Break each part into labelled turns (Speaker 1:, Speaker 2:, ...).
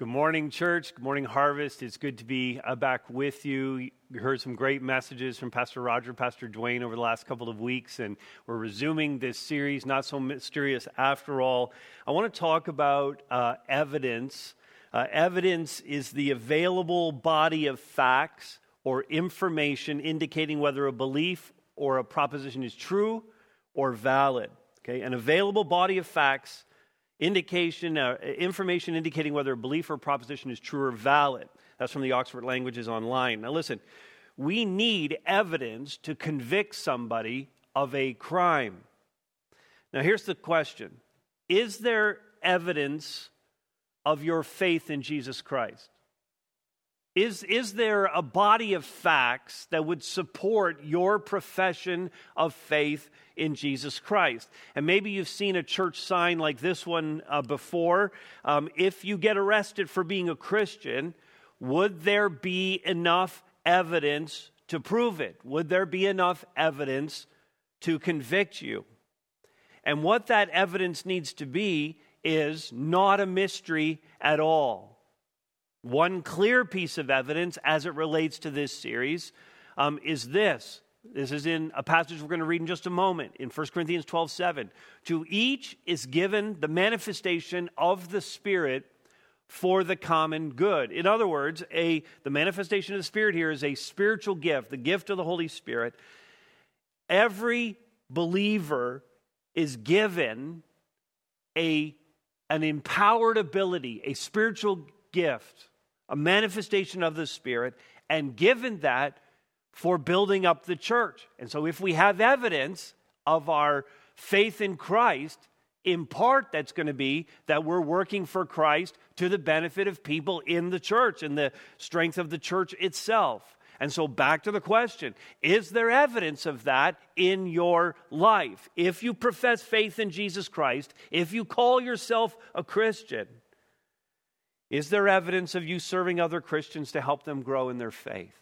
Speaker 1: Good morning, church. Good morning, Harvest. It's good to be uh, back with you. We heard some great messages from Pastor Roger, Pastor Dwayne over the last couple of weeks, and we're resuming this series, Not So Mysterious After All. I want to talk about uh, evidence. Uh, evidence is the available body of facts or information indicating whether a belief or a proposition is true or valid. Okay, an available body of facts indication, uh, information indicating whether a belief or proposition is true or valid. That's from the Oxford Languages Online. Now, listen, we need evidence to convict somebody of a crime. Now, here's the question Is there evidence of your faith in Jesus Christ? Is, is there a body of facts that would support your profession of faith in Jesus Christ? And maybe you've seen a church sign like this one uh, before. Um, if you get arrested for being a Christian, would there be enough evidence to prove it? Would there be enough evidence to convict you? And what that evidence needs to be is not a mystery at all. One clear piece of evidence as it relates to this series um, is this. This is in a passage we're going to read in just a moment in 1 Corinthians 12 7. To each is given the manifestation of the Spirit for the common good. In other words, a, the manifestation of the Spirit here is a spiritual gift, the gift of the Holy Spirit. Every believer is given a, an empowered ability, a spiritual gift a manifestation of the Spirit, and given that for building up the church. And so, if we have evidence of our faith in Christ, in part that's going to be that we're working for Christ to the benefit of people in the church and the strength of the church itself. And so, back to the question is there evidence of that in your life? If you profess faith in Jesus Christ, if you call yourself a Christian, is there evidence of you serving other Christians to help them grow in their faith?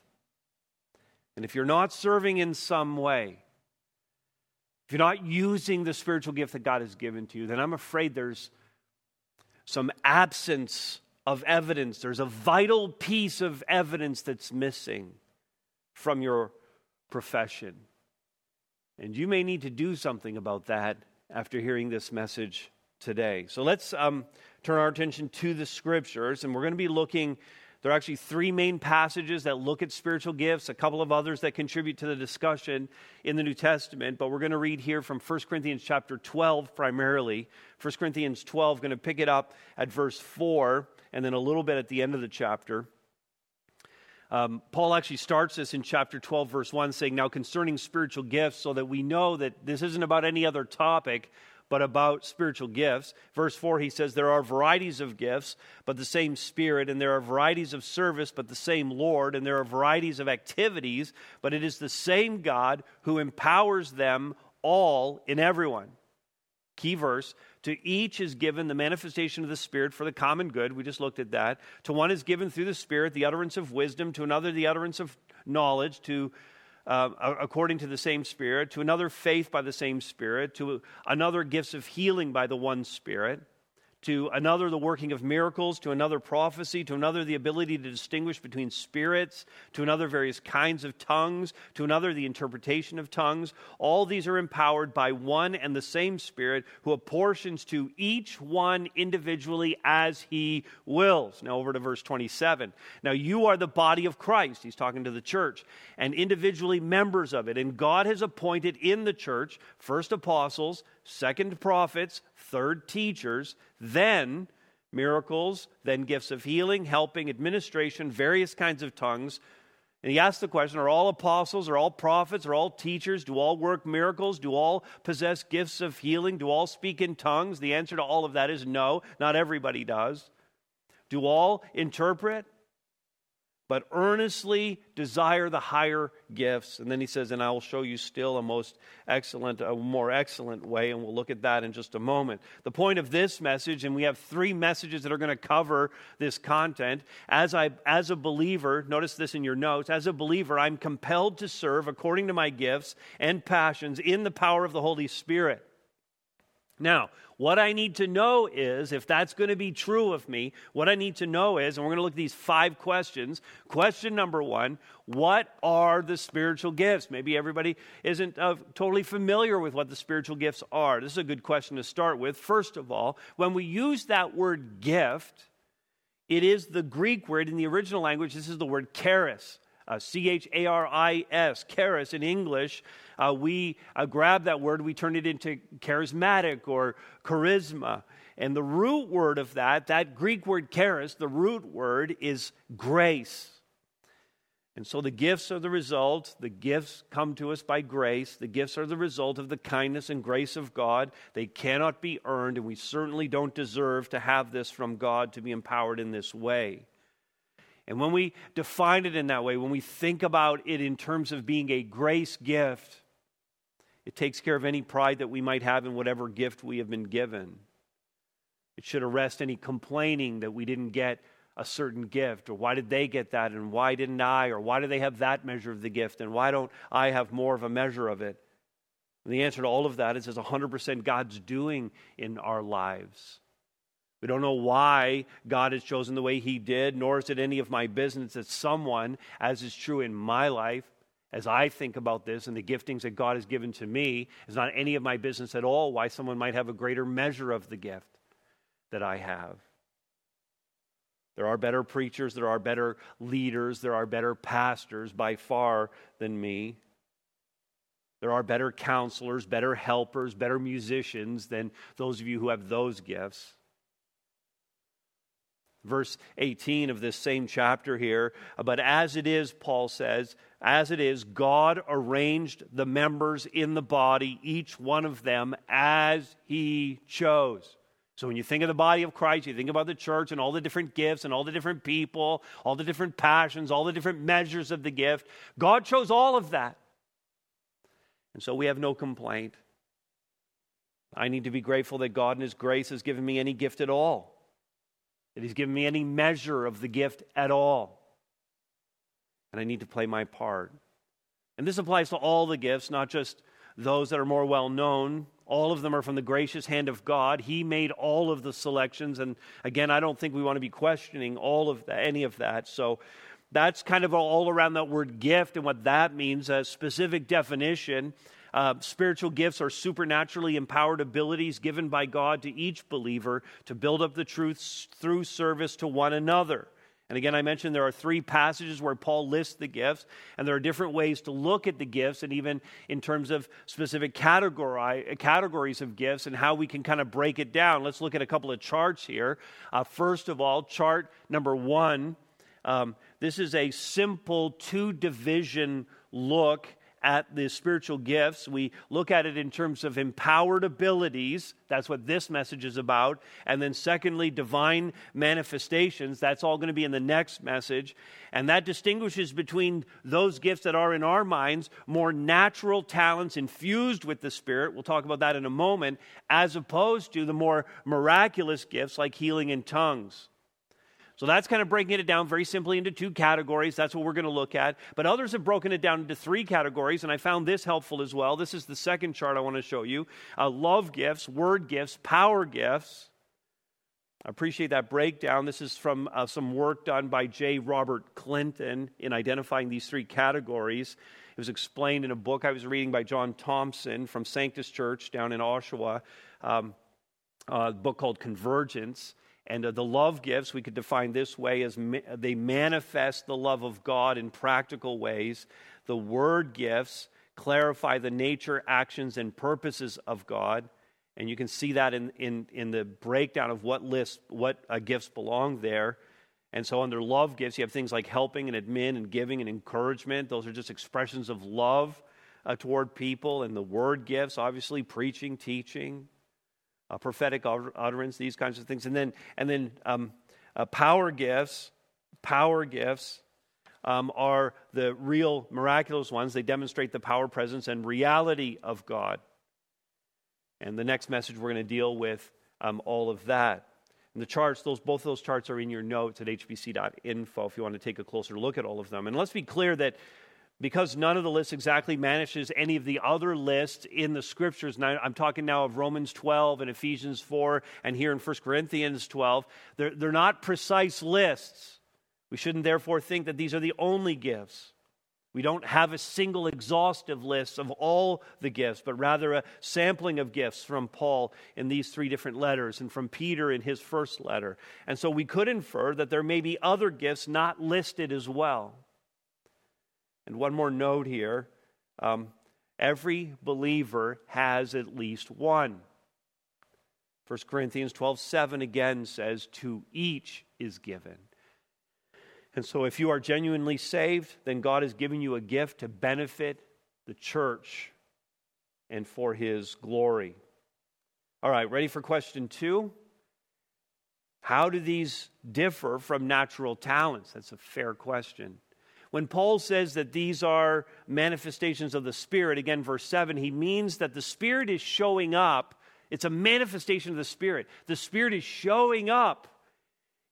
Speaker 1: And if you're not serving in some way, if you're not using the spiritual gift that God has given to you, then I'm afraid there's some absence of evidence. There's a vital piece of evidence that's missing from your profession. And you may need to do something about that after hearing this message today. So let's um, turn our attention to the scriptures, and we're going to be looking. There are actually three main passages that look at spiritual gifts, a couple of others that contribute to the discussion in the New Testament, but we're going to read here from 1 Corinthians chapter 12 primarily. 1 Corinthians 12, going to pick it up at verse 4 and then a little bit at the end of the chapter. Um, Paul actually starts this in chapter 12, verse 1, saying, Now concerning spiritual gifts, so that we know that this isn't about any other topic, but about spiritual gifts. Verse 4, he says, There are varieties of gifts, but the same Spirit, and there are varieties of service, but the same Lord, and there are varieties of activities, but it is the same God who empowers them all in everyone. Key verse to each is given the manifestation of the Spirit for the common good. We just looked at that. To one is given through the Spirit the utterance of wisdom, to another the utterance of knowledge, to uh, according to the same Spirit, to another faith by the same Spirit, to another gifts of healing by the one Spirit to another the working of miracles, to another prophecy, to another the ability to distinguish between spirits, to another various kinds of tongues, to another the interpretation of tongues. All these are empowered by one and the same Spirit who apportions to each one individually as he wills. Now, over to verse 27. Now, you are the body of Christ. He's talking to the church, and individually members of it. And God has appointed in the church first apostles, second prophets, third teachers, then miracles, then gifts of healing, helping, administration, various kinds of tongues. And he asks the question Are all apostles, are all prophets, are all teachers? Do all work miracles? Do all possess gifts of healing? Do all speak in tongues? The answer to all of that is no, not everybody does. Do all interpret? But earnestly desire the higher gifts. And then he says, and I will show you still a most excellent, a more excellent way, and we'll look at that in just a moment. The point of this message, and we have three messages that are going to cover this content. As I as a believer, notice this in your notes, as a believer, I'm compelled to serve according to my gifts and passions in the power of the Holy Spirit. Now, what I need to know is, if that's going to be true of me, what I need to know is, and we're going to look at these five questions. Question number one What are the spiritual gifts? Maybe everybody isn't uh, totally familiar with what the spiritual gifts are. This is a good question to start with. First of all, when we use that word gift, it is the Greek word in the original language, this is the word charis. Uh, C H A R I S, charis in English. Uh, we uh, grab that word, we turn it into charismatic or charisma. And the root word of that, that Greek word charis, the root word is grace. And so the gifts are the result. The gifts come to us by grace. The gifts are the result of the kindness and grace of God. They cannot be earned, and we certainly don't deserve to have this from God to be empowered in this way. And when we define it in that way, when we think about it in terms of being a grace gift, it takes care of any pride that we might have in whatever gift we have been given. It should arrest any complaining that we didn't get a certain gift, or why did they get that, and why didn't I, or why do they have that measure of the gift, and why don't I have more of a measure of it? And the answer to all of that is it's 100% God's doing in our lives. We don't know why God has chosen the way He did, nor is it any of my business that someone, as is true in my life, as I think about this and the giftings that God has given to me, it's not any of my business at all why someone might have a greater measure of the gift that I have. There are better preachers, there are better leaders, there are better pastors by far than me. There are better counselors, better helpers, better musicians than those of you who have those gifts. Verse 18 of this same chapter here. But as it is, Paul says, as it is, God arranged the members in the body, each one of them, as He chose. So when you think of the body of Christ, you think about the church and all the different gifts and all the different people, all the different passions, all the different measures of the gift. God chose all of that. And so we have no complaint. I need to be grateful that God in His grace has given me any gift at all, that He's given me any measure of the gift at all and I need to play my part. And this applies to all the gifts, not just those that are more well known. All of them are from the gracious hand of God. He made all of the selections. And again, I don't think we want to be questioning all of that, any of that. So that's kind of all around that word gift and what that means, a specific definition. Uh, spiritual gifts are supernaturally empowered abilities given by God to each believer to build up the truth through service to one another. And again, I mentioned there are three passages where Paul lists the gifts, and there are different ways to look at the gifts, and even in terms of specific category, categories of gifts and how we can kind of break it down. Let's look at a couple of charts here. Uh, first of all, chart number one. Um, this is a simple two division look at the spiritual gifts. We look at it in terms of empowered abilities. That's what this message is about. And then, secondly, divine manifestations. That's all going to be in the next message. And that distinguishes between those gifts that are in our minds, more natural talents infused with the Spirit. We'll talk about that in a moment, as opposed to the more miraculous gifts like healing in tongues. So that's kind of breaking it down very simply into two categories. That's what we're going to look at. But others have broken it down into three categories, and I found this helpful as well. This is the second chart I want to show you uh, love gifts, word gifts, power gifts. I appreciate that breakdown. This is from uh, some work done by J. Robert Clinton in identifying these three categories. It was explained in a book I was reading by John Thompson from Sanctus Church down in Oshawa, um, a book called Convergence. And uh, the love gifts we could define this way as ma- they manifest the love of God in practical ways. The word gifts clarify the nature, actions, and purposes of God. And you can see that in, in, in the breakdown of what lists, what uh, gifts belong there. And so, under love gifts, you have things like helping and admin and giving and encouragement. Those are just expressions of love uh, toward people. And the word gifts, obviously, preaching, teaching, uh, prophetic utterance, these kinds of things, and then and then um, uh, power gifts. Power gifts um, are the real miraculous ones. They demonstrate the power, presence, and reality of God. And the next message we're going to deal with um, all of that. And the charts, those both those charts are in your notes at hbc.info if you want to take a closer look at all of them. And let's be clear that because none of the lists exactly manages any of the other lists in the scriptures, and I, am talking now of Romans 12 and Ephesians 4 and here in 1 Corinthians 12, they're, they're not precise lists. We shouldn't therefore think that these are the only gifts. We don't have a single exhaustive list of all the gifts, but rather a sampling of gifts from Paul in these three different letters and from Peter in his first letter. And so we could infer that there may be other gifts not listed as well. And one more note here um, every believer has at least one. 1 Corinthians 12 7 again says, To each is given. And so, if you are genuinely saved, then God has given you a gift to benefit the church and for his glory. All right, ready for question two? How do these differ from natural talents? That's a fair question. When Paul says that these are manifestations of the Spirit, again, verse 7, he means that the Spirit is showing up. It's a manifestation of the Spirit. The Spirit is showing up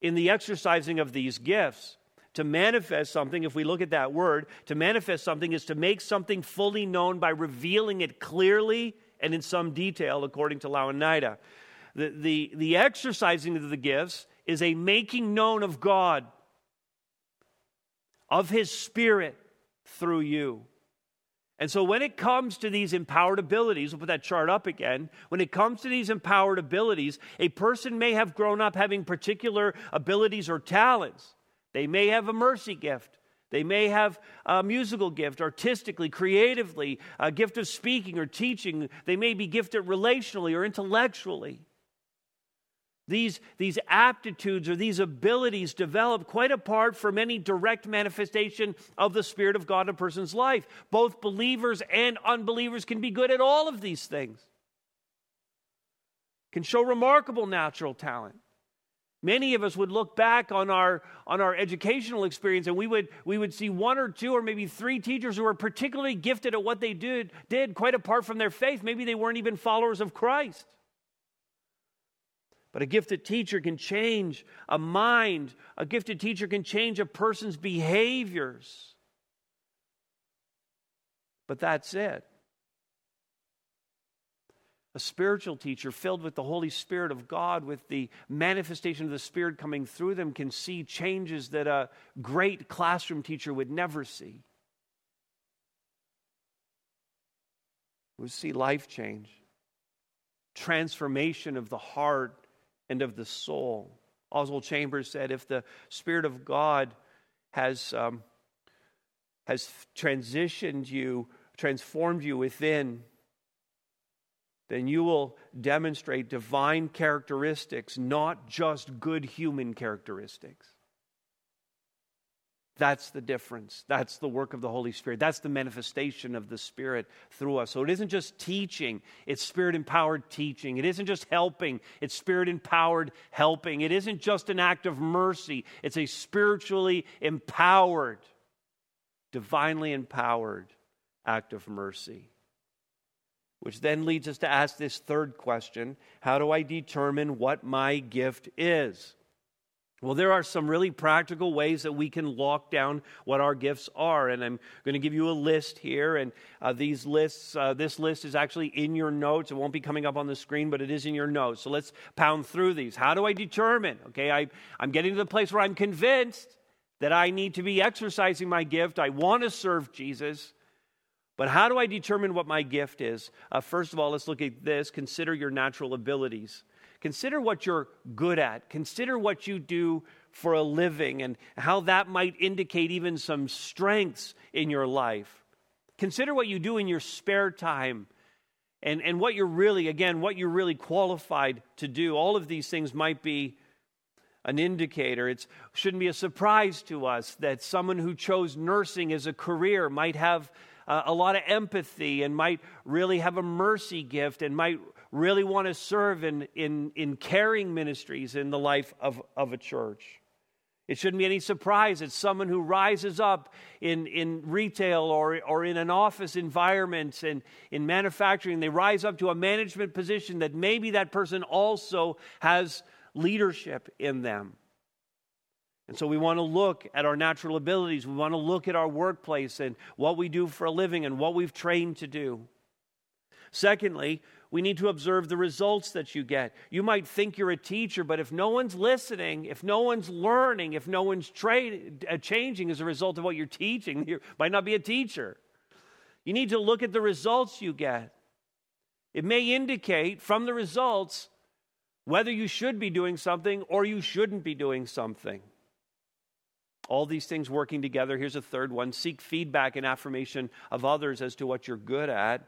Speaker 1: in the exercising of these gifts. To manifest something, if we look at that word, to manifest something is to make something fully known by revealing it clearly and in some detail, according to Louw-Nida. The, the, the exercising of the gifts is a making known of God of His Spirit through you. And so, when it comes to these empowered abilities, we'll put that chart up again. When it comes to these empowered abilities, a person may have grown up having particular abilities or talents. They may have a mercy gift. They may have a musical gift, artistically, creatively, a gift of speaking or teaching. They may be gifted relationally or intellectually. These, these aptitudes or these abilities develop quite apart from any direct manifestation of the Spirit of God in a person's life. Both believers and unbelievers can be good at all of these things, can show remarkable natural talent. Many of us would look back on our, on our educational experience and we would, we would see one or two or maybe three teachers who were particularly gifted at what they did, did, quite apart from their faith. Maybe they weren't even followers of Christ. But a gifted teacher can change a mind, a gifted teacher can change a person's behaviors. But that's it. A spiritual teacher filled with the Holy Spirit of God, with the manifestation of the Spirit coming through them, can see changes that a great classroom teacher would never see. We see life change, transformation of the heart, and of the soul. Oswald Chambers said if the Spirit of God has, um, has transitioned you, transformed you within, then you will demonstrate divine characteristics, not just good human characteristics. That's the difference. That's the work of the Holy Spirit. That's the manifestation of the Spirit through us. So it isn't just teaching, it's Spirit empowered teaching. It isn't just helping, it's Spirit empowered helping. It isn't just an act of mercy, it's a spiritually empowered, divinely empowered act of mercy. Which then leads us to ask this third question How do I determine what my gift is? Well, there are some really practical ways that we can lock down what our gifts are. And I'm going to give you a list here. And uh, these lists, uh, this list is actually in your notes. It won't be coming up on the screen, but it is in your notes. So let's pound through these. How do I determine? Okay, I, I'm getting to the place where I'm convinced that I need to be exercising my gift. I want to serve Jesus. But how do I determine what my gift is? Uh, first of all, let's look at this. Consider your natural abilities. Consider what you're good at. Consider what you do for a living and how that might indicate even some strengths in your life. Consider what you do in your spare time and, and what you're really, again, what you're really qualified to do. All of these things might be an indicator. It shouldn't be a surprise to us that someone who chose nursing as a career might have uh, a lot of empathy and might really have a mercy gift and might really want to serve in, in, in caring ministries in the life of, of a church. It shouldn't be any surprise that someone who rises up in, in retail or, or in an office environment and in manufacturing, they rise up to a management position that maybe that person also has leadership in them. And so we want to look at our natural abilities. We want to look at our workplace and what we do for a living and what we've trained to do. Secondly, we need to observe the results that you get. You might think you're a teacher, but if no one's listening, if no one's learning, if no one's tra- uh, changing as a result of what you're teaching, you might not be a teacher. You need to look at the results you get. It may indicate from the results whether you should be doing something or you shouldn't be doing something. All these things working together. Here's a third one seek feedback and affirmation of others as to what you're good at.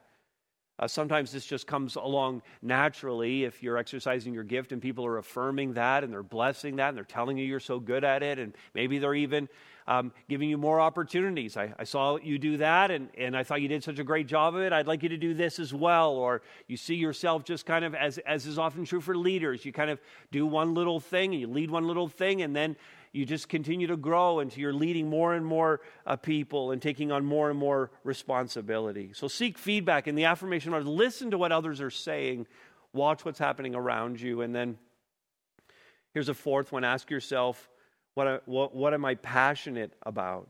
Speaker 1: Uh, sometimes this just comes along naturally if you're exercising your gift and people are affirming that and they're blessing that and they're telling you you're so good at it and maybe they're even um, giving you more opportunities. I, I, saw you do that and, and I thought you did such a great job of it. I'd like you to do this as well. Or you see yourself just kind of, as, as is often true for leaders, you kind of do one little thing and you lead one little thing and then you just continue to grow until you're leading more and more uh, people and taking on more and more responsibility. So seek feedback and the affirmation of listen to what others are saying, watch what's happening around you, and then here's a fourth one ask yourself, what, what, what am I passionate about?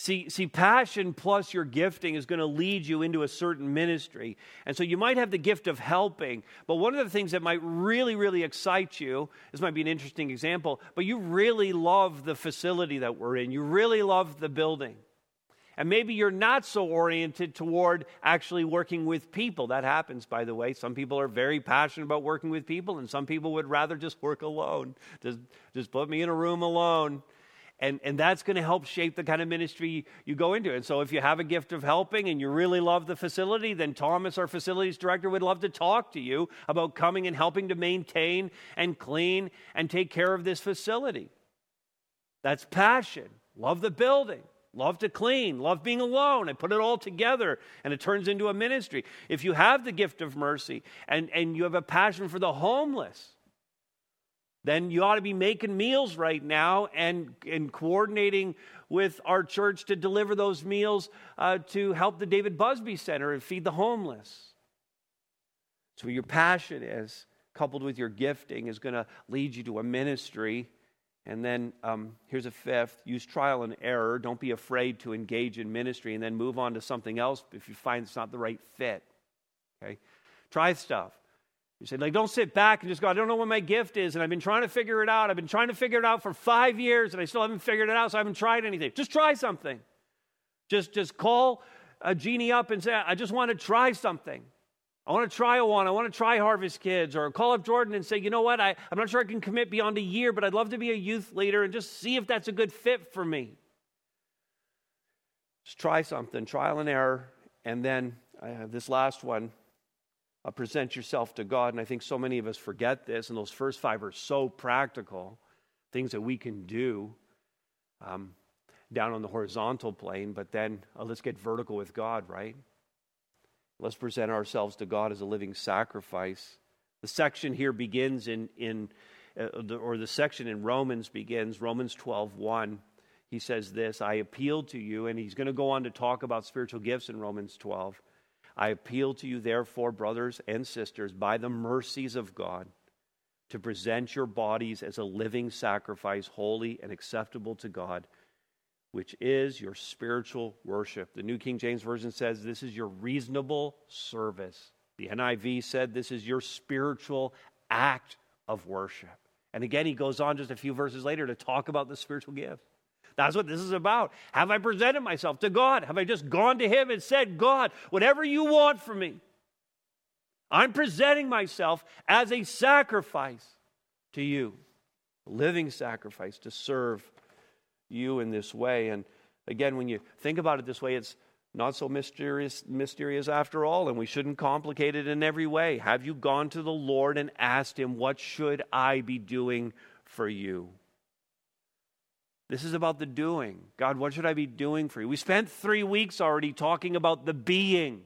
Speaker 1: See, see, passion plus your gifting is going to lead you into a certain ministry. And so you might have the gift of helping, but one of the things that might really, really excite you, this might be an interesting example, but you really love the facility that we're in. You really love the building. And maybe you're not so oriented toward actually working with people. That happens, by the way. Some people are very passionate about working with people, and some people would rather just work alone. Just, just put me in a room alone and, and that's going to help shape the kind of ministry you go into. And so, if you have a gift of helping and you really love the facility, then Thomas, our facilities director, would love to talk to you about coming and helping to maintain and clean and take care of this facility. That's passion. Love the building. Love to clean, love being alone, and put it all together, and it turns into a ministry. If you have the gift of mercy and, and you have a passion for the homeless, then you ought to be making meals right now and, and coordinating with our church to deliver those meals uh, to help the David Busby Center and feed the homeless. So, your passion is coupled with your gifting is going to lead you to a ministry. And then um, here's a fifth use trial and error. Don't be afraid to engage in ministry and then move on to something else if you find it's not the right fit. Okay? Try stuff. You say, like, don't sit back and just go, I don't know what my gift is, and I've been trying to figure it out. I've been trying to figure it out for five years, and I still haven't figured it out, so I haven't tried anything. Just try something. Just, just call a genie up and say, I just want to try something. I want to try a one. I want to try Harvest Kids. Or call up Jordan and say, you know what? I, I'm not sure I can commit beyond a year, but I'd love to be a youth leader and just see if that's a good fit for me. Just try something, trial and error. And then I have this last one uh, present yourself to God. And I think so many of us forget this, and those first five are so practical things that we can do um, down on the horizontal plane, but then uh, let's get vertical with God, right? Let's present ourselves to God as a living sacrifice. The section here begins in, in uh, the, or the section in Romans begins, Romans 12 1. He says this I appeal to you, and he's going to go on to talk about spiritual gifts in Romans 12. I appeal to you, therefore, brothers and sisters, by the mercies of God, to present your bodies as a living sacrifice, holy and acceptable to God, which is your spiritual worship. The New King James Version says this is your reasonable service. The NIV said this is your spiritual act of worship. And again, he goes on just a few verses later to talk about the spiritual gift. That's what this is about. Have I presented myself to God? Have I just gone to Him and said, God, whatever you want from me, I'm presenting myself as a sacrifice to you, a living sacrifice to serve you in this way. And again, when you think about it this way, it's not so mysterious, mysterious after all, and we shouldn't complicate it in every way. Have you gone to the Lord and asked Him, What should I be doing for you? This is about the doing. God, what should I be doing for you? We spent three weeks already talking about the being,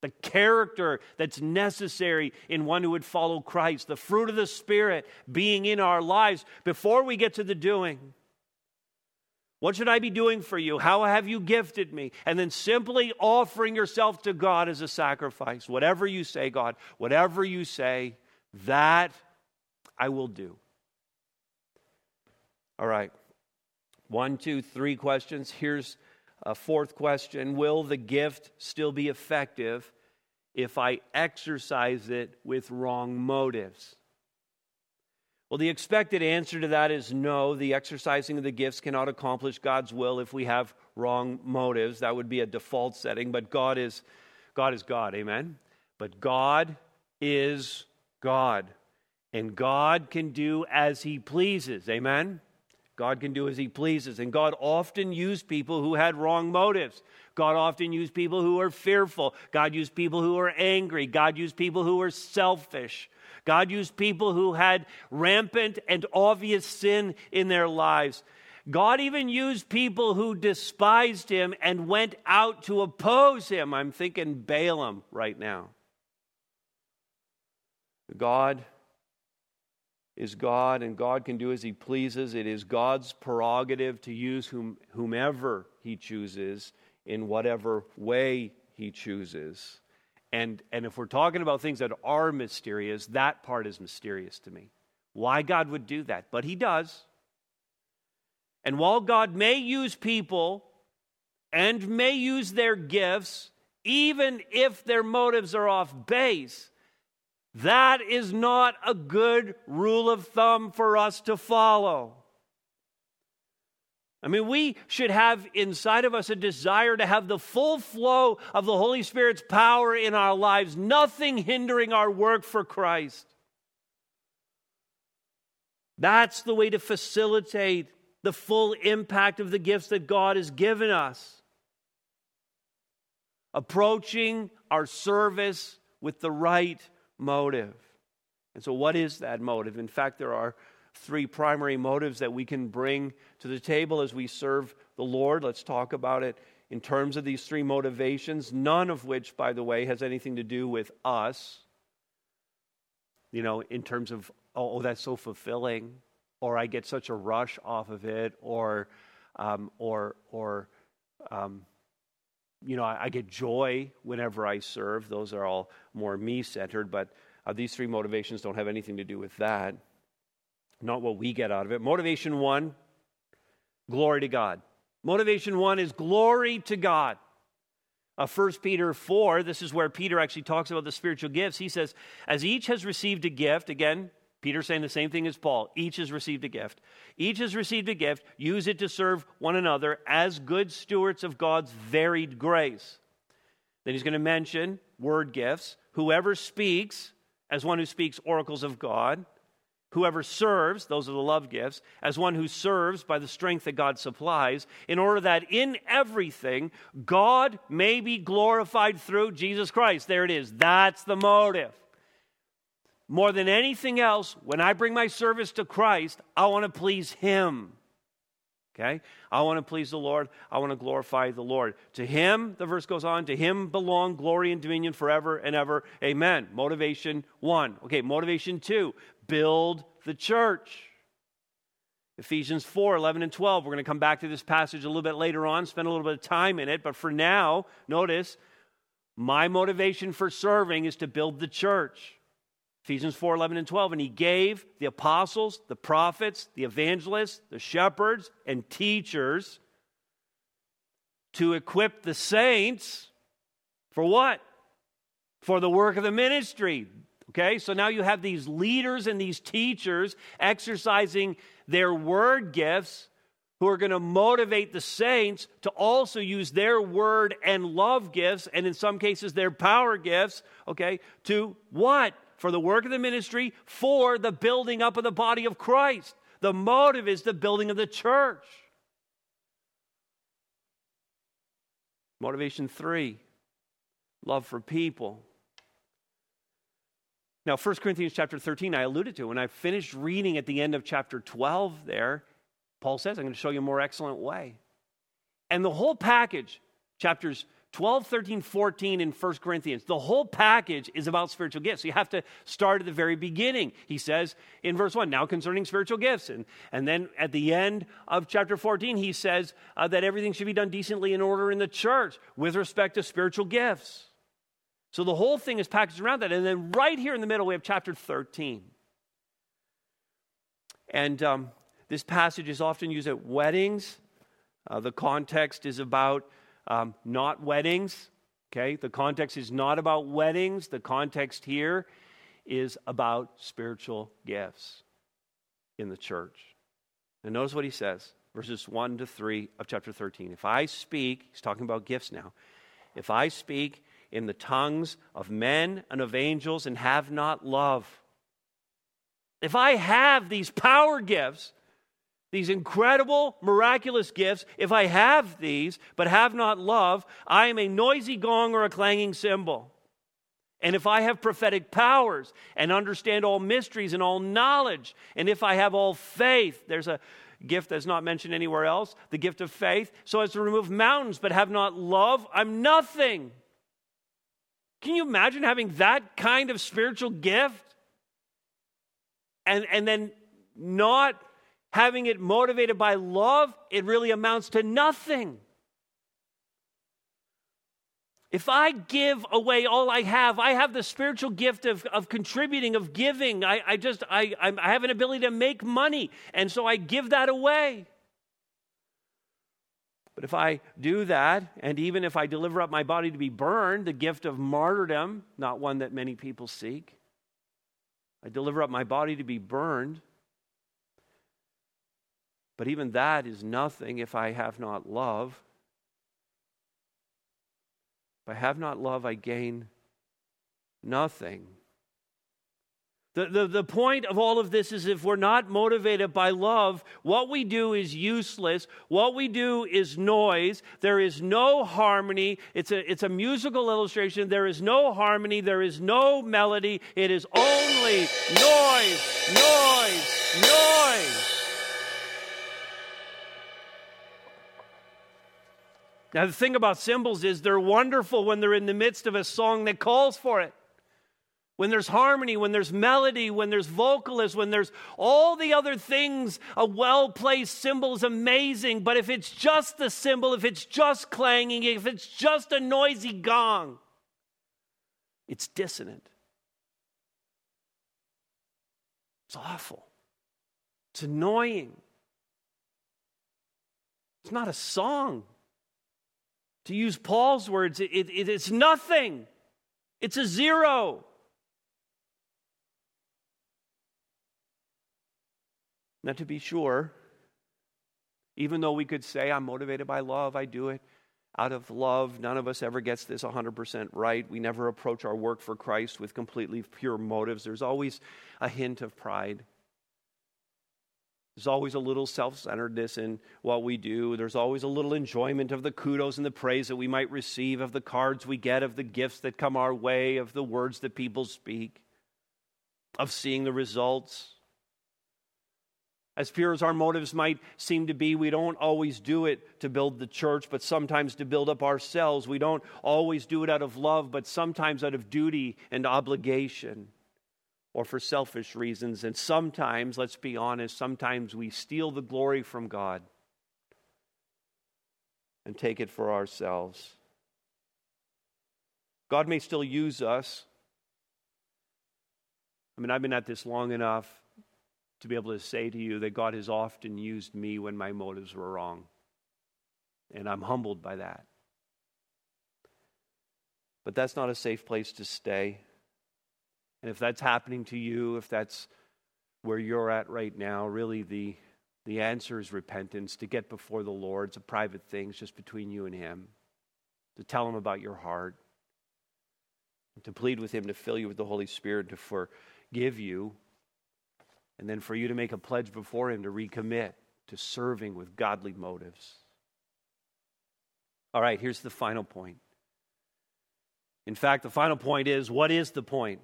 Speaker 1: the character that's necessary in one who would follow Christ, the fruit of the Spirit being in our lives before we get to the doing. What should I be doing for you? How have you gifted me? And then simply offering yourself to God as a sacrifice. Whatever you say, God, whatever you say, that I will do. All right. One, two, three questions. Here's a fourth question Will the gift still be effective if I exercise it with wrong motives? Well, the expected answer to that is no. The exercising of the gifts cannot accomplish God's will if we have wrong motives. That would be a default setting, but God is God is God. Amen. But God is God. And God can do as he pleases. Amen. God can do as he pleases. And God often used people who had wrong motives. God often used people who were fearful. God used people who were angry. God used people who were selfish. God used people who had rampant and obvious sin in their lives. God even used people who despised him and went out to oppose him. I'm thinking Balaam right now. God is God, and God can do as He pleases. It is God's prerogative to use whom, whomever He chooses in whatever way He chooses. And, and if we're talking about things that are mysterious, that part is mysterious to me. Why God would do that, but He does. And while God may use people and may use their gifts, even if their motives are off base, that is not a good rule of thumb for us to follow. I mean, we should have inside of us a desire to have the full flow of the Holy Spirit's power in our lives, nothing hindering our work for Christ. That's the way to facilitate the full impact of the gifts that God has given us. Approaching our service with the right motive. And so, what is that motive? In fact, there are three primary motives that we can bring to the table as we serve the Lord. Let's talk about it in terms of these three motivations, none of which, by the way, has anything to do with us. You know, in terms of, oh, that's so fulfilling, or I get such a rush off of it, or, um, or, or, um, you know, I, I, get joy whenever I serve. Those are all more me centered, but uh, these three motivations don't have anything to do with that. Not what we get out of it. Motivation one, glory to God. Motivation one is glory to God. Uh, 1 Peter 4, this is where Peter actually talks about the spiritual gifts. He says, As each has received a gift, again, Peter saying the same thing as Paul. Each has received a gift. Each has received a gift. Use it to serve one another as good stewards of God's varied grace. Then he's going to mention word gifts. Whoever speaks, as one who speaks oracles of God. Whoever serves, those are the love gifts, as one who serves by the strength that God supplies, in order that in everything God may be glorified through Jesus Christ. There it is. That's the motive. More than anything else, when I bring my service to Christ, I want to please Him. Okay? I want to please the Lord. I want to glorify the Lord. To Him, the verse goes on, to Him belong glory and dominion forever and ever. Amen. Motivation one. Okay, motivation two build the church. Ephesians 4 11 and 12. We're going to come back to this passage a little bit later on, spend a little bit of time in it. But for now, notice my motivation for serving is to build the church. Ephesians 4 11 and 12. And he gave the apostles, the prophets, the evangelists, the shepherds, and teachers to equip the saints for what? For the work of the ministry. Okay, so now you have these leaders and these teachers exercising their word gifts who are going to motivate the saints to also use their word and love gifts, and in some cases their power gifts, okay, to what? For the work of the ministry, for the building up of the body of Christ. The motive is the building of the church. Motivation three love for people. Now, 1 Corinthians chapter 13, I alluded to. When I finished reading at the end of chapter 12 there, Paul says, I'm going to show you a more excellent way. And the whole package, chapters 12, 13, 14 in 1 Corinthians. The whole package is about spiritual gifts. So you have to start at the very beginning. He says in verse 1, now concerning spiritual gifts. And, and then at the end of chapter 14, he says uh, that everything should be done decently in order in the church with respect to spiritual gifts. So the whole thing is packaged around that. And then right here in the middle, we have chapter 13. And um, this passage is often used at weddings. Uh, the context is about um, not weddings. Okay, the context is not about weddings. The context here is about spiritual gifts in the church. And notice what he says, verses 1 to 3 of chapter 13. If I speak, he's talking about gifts now. If I speak in the tongues of men and of angels and have not love, if I have these power gifts, these incredible, miraculous gifts, if I have these but have not love, I am a noisy gong or a clanging cymbal. And if I have prophetic powers and understand all mysteries and all knowledge, and if I have all faith, there's a gift that's not mentioned anywhere else, the gift of faith, so as to remove mountains but have not love, I'm nothing. Can you imagine having that kind of spiritual gift? And, and then not having it motivated by love, it really amounts to nothing. If I give away all I have, I have the spiritual gift of, of contributing, of giving. I, I just, I, I have an ability to make money, and so I give that away. But if I do that, and even if I deliver up my body to be burned, the gift of martyrdom, not one that many people seek, I deliver up my body to be burned, but even that is nothing if I have not love. If I have not love, I gain nothing. The, the, the point of all of this is if we're not motivated by love, what we do is useless. What we do is noise. There is no harmony. It's a, it's a musical illustration. There is no harmony. There is no melody. It is only noise, noise, noise. Now, the thing about cymbals is they're wonderful when they're in the midst of a song that calls for it. When there's harmony, when there's melody, when there's vocalists, when there's all the other things, a well placed cymbal is amazing. But if it's just the cymbal, if it's just clanging, if it's just a noisy gong, it's dissonant. It's awful. It's annoying. It's not a song. To use Paul's words, it, it, it's nothing, it's a zero. Now, to be sure, even though we could say, I'm motivated by love, I do it out of love. None of us ever gets this 100% right. We never approach our work for Christ with completely pure motives. There's always a hint of pride. There's always a little self centeredness in what we do. There's always a little enjoyment of the kudos and the praise that we might receive, of the cards we get, of the gifts that come our way, of the words that people speak, of seeing the results. As pure as our motives might seem to be, we don't always do it to build the church, but sometimes to build up ourselves. We don't always do it out of love, but sometimes out of duty and obligation or for selfish reasons. And sometimes, let's be honest, sometimes we steal the glory from God and take it for ourselves. God may still use us. I mean, I've been at this long enough to be able to say to you that God has often used me when my motives were wrong. And I'm humbled by that. But that's not a safe place to stay. And if that's happening to you, if that's where you're at right now, really the, the answer is repentance, to get before the Lord. It's a private thing, it's just between you and Him. To tell Him about your heart, to plead with Him to fill you with the Holy Spirit, to forgive you, and then for you to make a pledge before Him to recommit to serving with godly motives. All right, here's the final point. In fact, the final point is what is the point?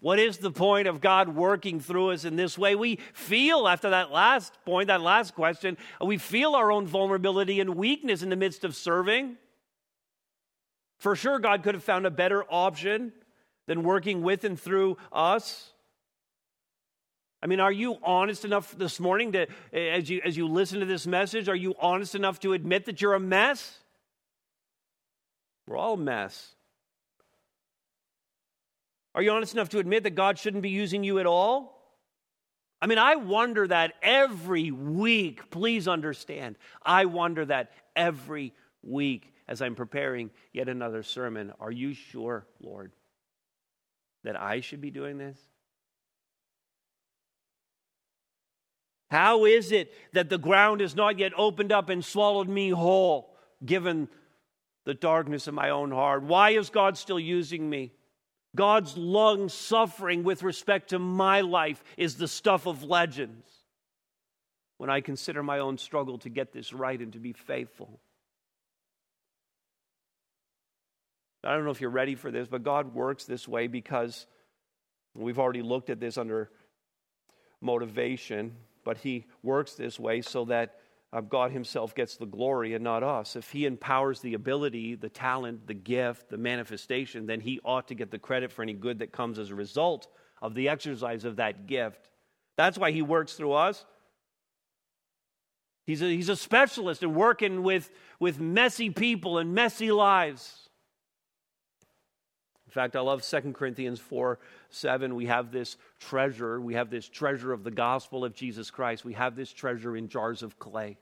Speaker 1: What is the point of God working through us in this way? We feel, after that last point, that last question, we feel our own vulnerability and weakness in the midst of serving. For sure, God could have found a better option than working with and through us. I mean, are you honest enough this morning to, as you, as you listen to this message, are you honest enough to admit that you're a mess? We're all a mess. Are you honest enough to admit that God shouldn't be using you at all? I mean, I wonder that every week. Please understand. I wonder that every week as I'm preparing yet another sermon. Are you sure, Lord, that I should be doing this? How is it that the ground has not yet opened up and swallowed me whole, given the darkness of my own heart? Why is God still using me? God's long suffering with respect to my life is the stuff of legends. When I consider my own struggle to get this right and to be faithful. I don't know if you're ready for this, but God works this way because we've already looked at this under motivation but he works this way so that God himself gets the glory and not us. If he empowers the ability, the talent, the gift, the manifestation, then he ought to get the credit for any good that comes as a result of the exercise of that gift. That's why he works through us. He's a, he's a specialist in working with, with messy people and messy lives. In fact, I love 2 Corinthians 4 7. We have this treasure. We have this treasure of the gospel of Jesus Christ. We have this treasure in jars of clay.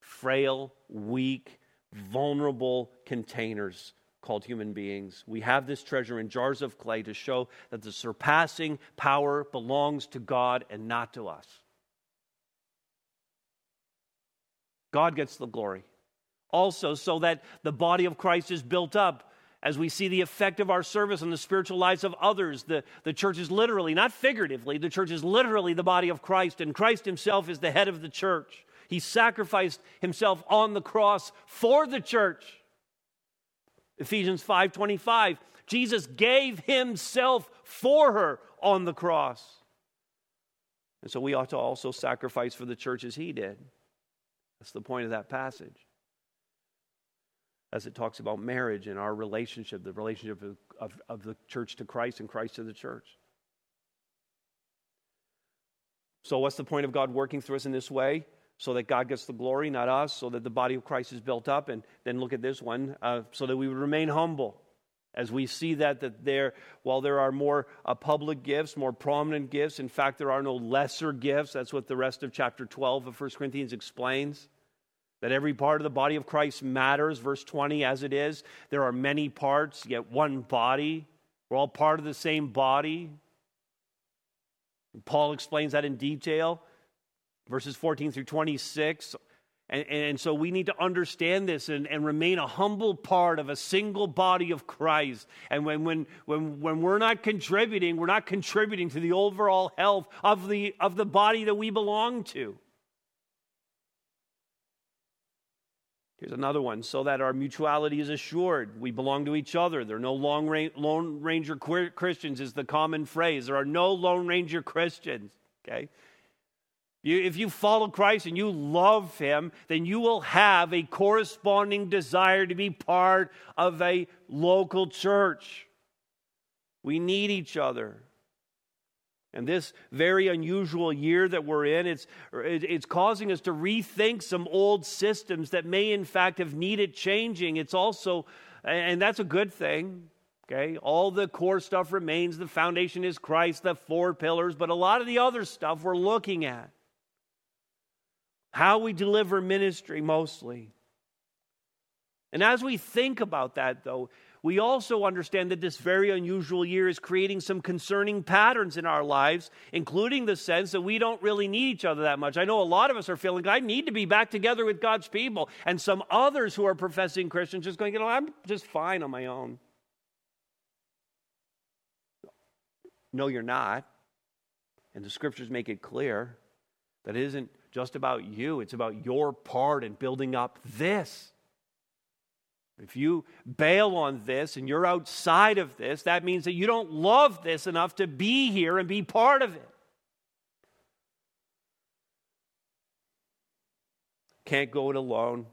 Speaker 1: Frail, weak, vulnerable containers called human beings. We have this treasure in jars of clay to show that the surpassing power belongs to God and not to us. God gets the glory. Also, so that the body of Christ is built up as we see the effect of our service on the spiritual lives of others. The, the church is literally, not figuratively, the church is literally the body of Christ, and Christ himself is the head of the church. He sacrificed himself on the cross for the church. Ephesians 5:25 Jesus gave himself for her on the cross. And so we ought to also sacrifice for the church as he did. That's the point of that passage as it talks about marriage and our relationship, the relationship of, of, of, the church to Christ and Christ to the church. So, what's the point of God working through us in this way? So that God gets the glory, not us, so that the body of Christ is built up. And then look at this one, uh, so that we would remain humble. As we see that, that there, while there are more uh, public gifts, more prominent gifts, in fact, there are no lesser gifts. That's what the rest of chapter 12 of 1 Corinthians explains that every part of the body of Christ matters, verse 20, as it is. There are many parts, yet one body. We're all part of the same body. Paul explains that in detail, verses 14 through 26. And, and so we need to understand this and, and remain a humble part of a single body of Christ. And when, when, when, when we're not contributing, we're not contributing to the overall health of the, of the body that we belong to. Here's another one so that our mutuality is assured. We belong to each other. There are no long ra- Lone Ranger Christians, is the common phrase. There are no Lone Ranger Christians. Okay? You, if you follow Christ and you love Him, then you will have a corresponding desire to be part of a local church. We need each other. And this very unusual year that we're in, it's, it's causing us to rethink some old systems that may, in fact, have needed changing. It's also, and that's a good thing, okay? All the core stuff remains. The foundation is Christ, the four pillars, but a lot of the other stuff we're looking at. How we deliver ministry mostly. And as we think about that, though, we also understand that this very unusual year is creating some concerning patterns in our lives, including the sense that we don't really need each other that much. I know a lot of us are feeling, I need to be back together with God's people. And some others who are professing Christians just going, you know, I'm just fine on my own. No, you're not. And the scriptures make it clear that it isn't just about you, it's about your part in building up this. If you bail on this and you're outside of this, that means that you don't love this enough to be here and be part of it. Can't go it alone.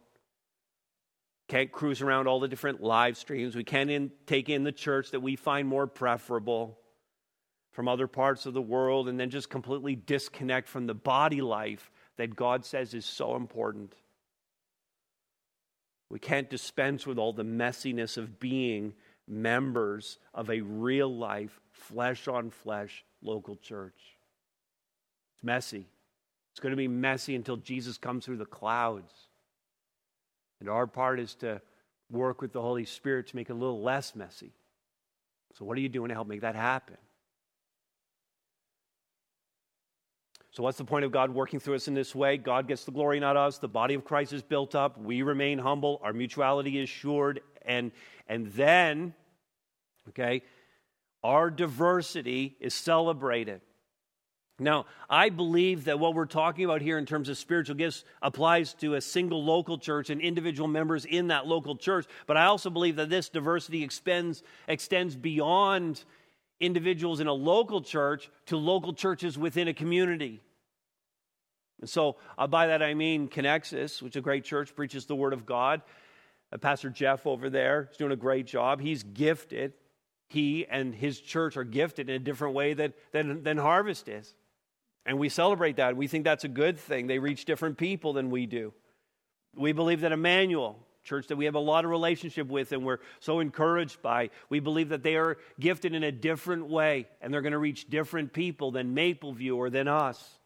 Speaker 1: Can't cruise around all the different live streams. We can't in, take in the church that we find more preferable from other parts of the world and then just completely disconnect from the body life that God says is so important. We can't dispense with all the messiness of being members of a real life, flesh on flesh local church. It's messy. It's going to be messy until Jesus comes through the clouds. And our part is to work with the Holy Spirit to make it a little less messy. So, what are you doing to help make that happen? So, what's the point of God working through us in this way? God gets the glory, not us. The body of Christ is built up. We remain humble. Our mutuality is assured. And, and then, okay, our diversity is celebrated. Now, I believe that what we're talking about here in terms of spiritual gifts applies to a single local church and individual members in that local church. But I also believe that this diversity extends, extends beyond individuals in a local church to local churches within a community. And so, uh, by that I mean Connexus, which is a great church, preaches the Word of God. Uh, Pastor Jeff over there is doing a great job. He's gifted. He and his church are gifted in a different way than, than, than Harvest is. And we celebrate that. We think that's a good thing. They reach different people than we do. We believe that Emmanuel, church that we have a lot of relationship with and we're so encouraged by. We believe that they are gifted in a different way and they're going to reach different people than Mapleview or than us.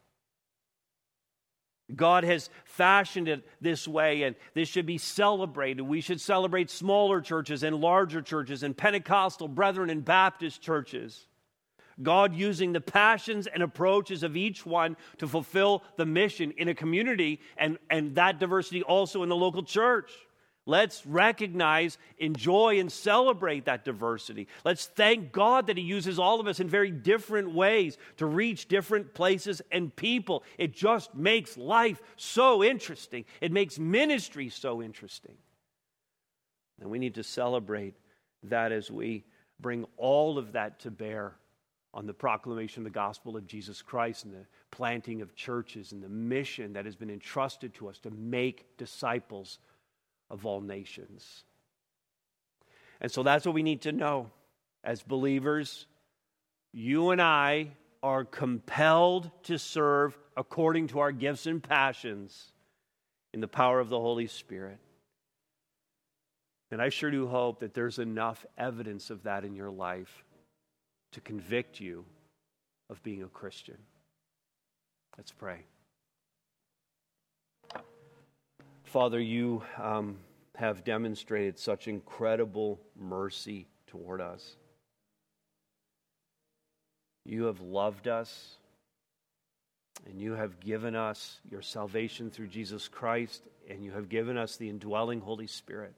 Speaker 1: God has fashioned it this way, and this should be celebrated. We should celebrate smaller churches and larger churches, and Pentecostal, Brethren, and Baptist churches. God using the passions and approaches of each one to fulfill the mission in a community, and, and that diversity also in the local church. Let's recognize, enjoy, and celebrate that diversity. Let's thank God that He uses all of us in very different ways to reach different places and people. It just makes life so interesting, it makes ministry so interesting. And we need to celebrate that as we bring all of that to bear on the proclamation of the gospel of Jesus Christ and the planting of churches and the mission that has been entrusted to us to make disciples of all nations. And so that's what we need to know as believers. You and I are compelled to serve according to our gifts and passions in the power of the Holy Spirit. And I sure do hope that there's enough evidence of that in your life to convict you of being a Christian. Let's pray. Father, you um, have demonstrated such incredible mercy toward us. You have loved us, and you have given us your salvation through Jesus Christ, and you have given us the indwelling Holy Spirit.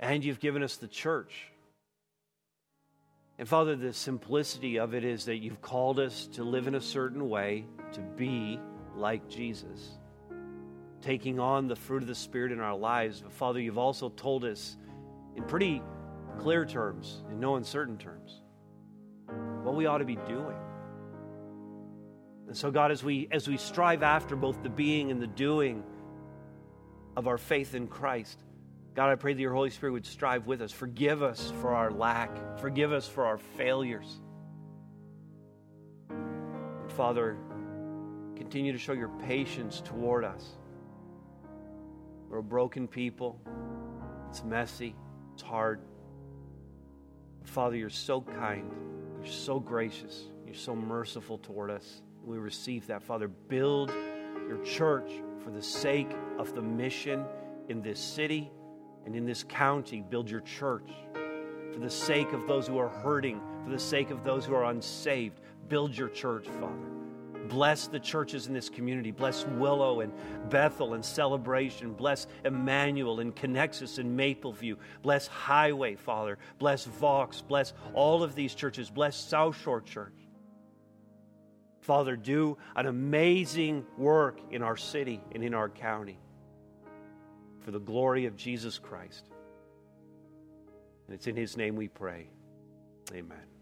Speaker 1: And you've given us the church. And Father, the simplicity of it is that you've called us to live in a certain way, to be like Jesus taking on the fruit of the Spirit in our lives. But Father, you've also told us in pretty clear terms, in no uncertain terms, what we ought to be doing. And so, God, as we as we strive after both the being and the doing of our faith in Christ, God, I pray that your Holy Spirit would strive with us. Forgive us for our lack. Forgive us for our failures. And Father, continue to show your patience toward us. We're a broken people. It's messy. It's hard. Father, you're so kind. You're so gracious. You're so merciful toward us. We receive that. Father, build your church for the sake of the mission in this city and in this county. Build your church for the sake of those who are hurting, for the sake of those who are unsaved. Build your church, Father. Bless the churches in this community. Bless Willow and Bethel and Celebration. Bless Emmanuel and Connexus and Mapleview. Bless Highway, Father. Bless Vox. Bless all of these churches. Bless South Shore Church. Father, do an amazing work in our city and in our county for the glory of Jesus Christ. And it's in His name we pray. Amen.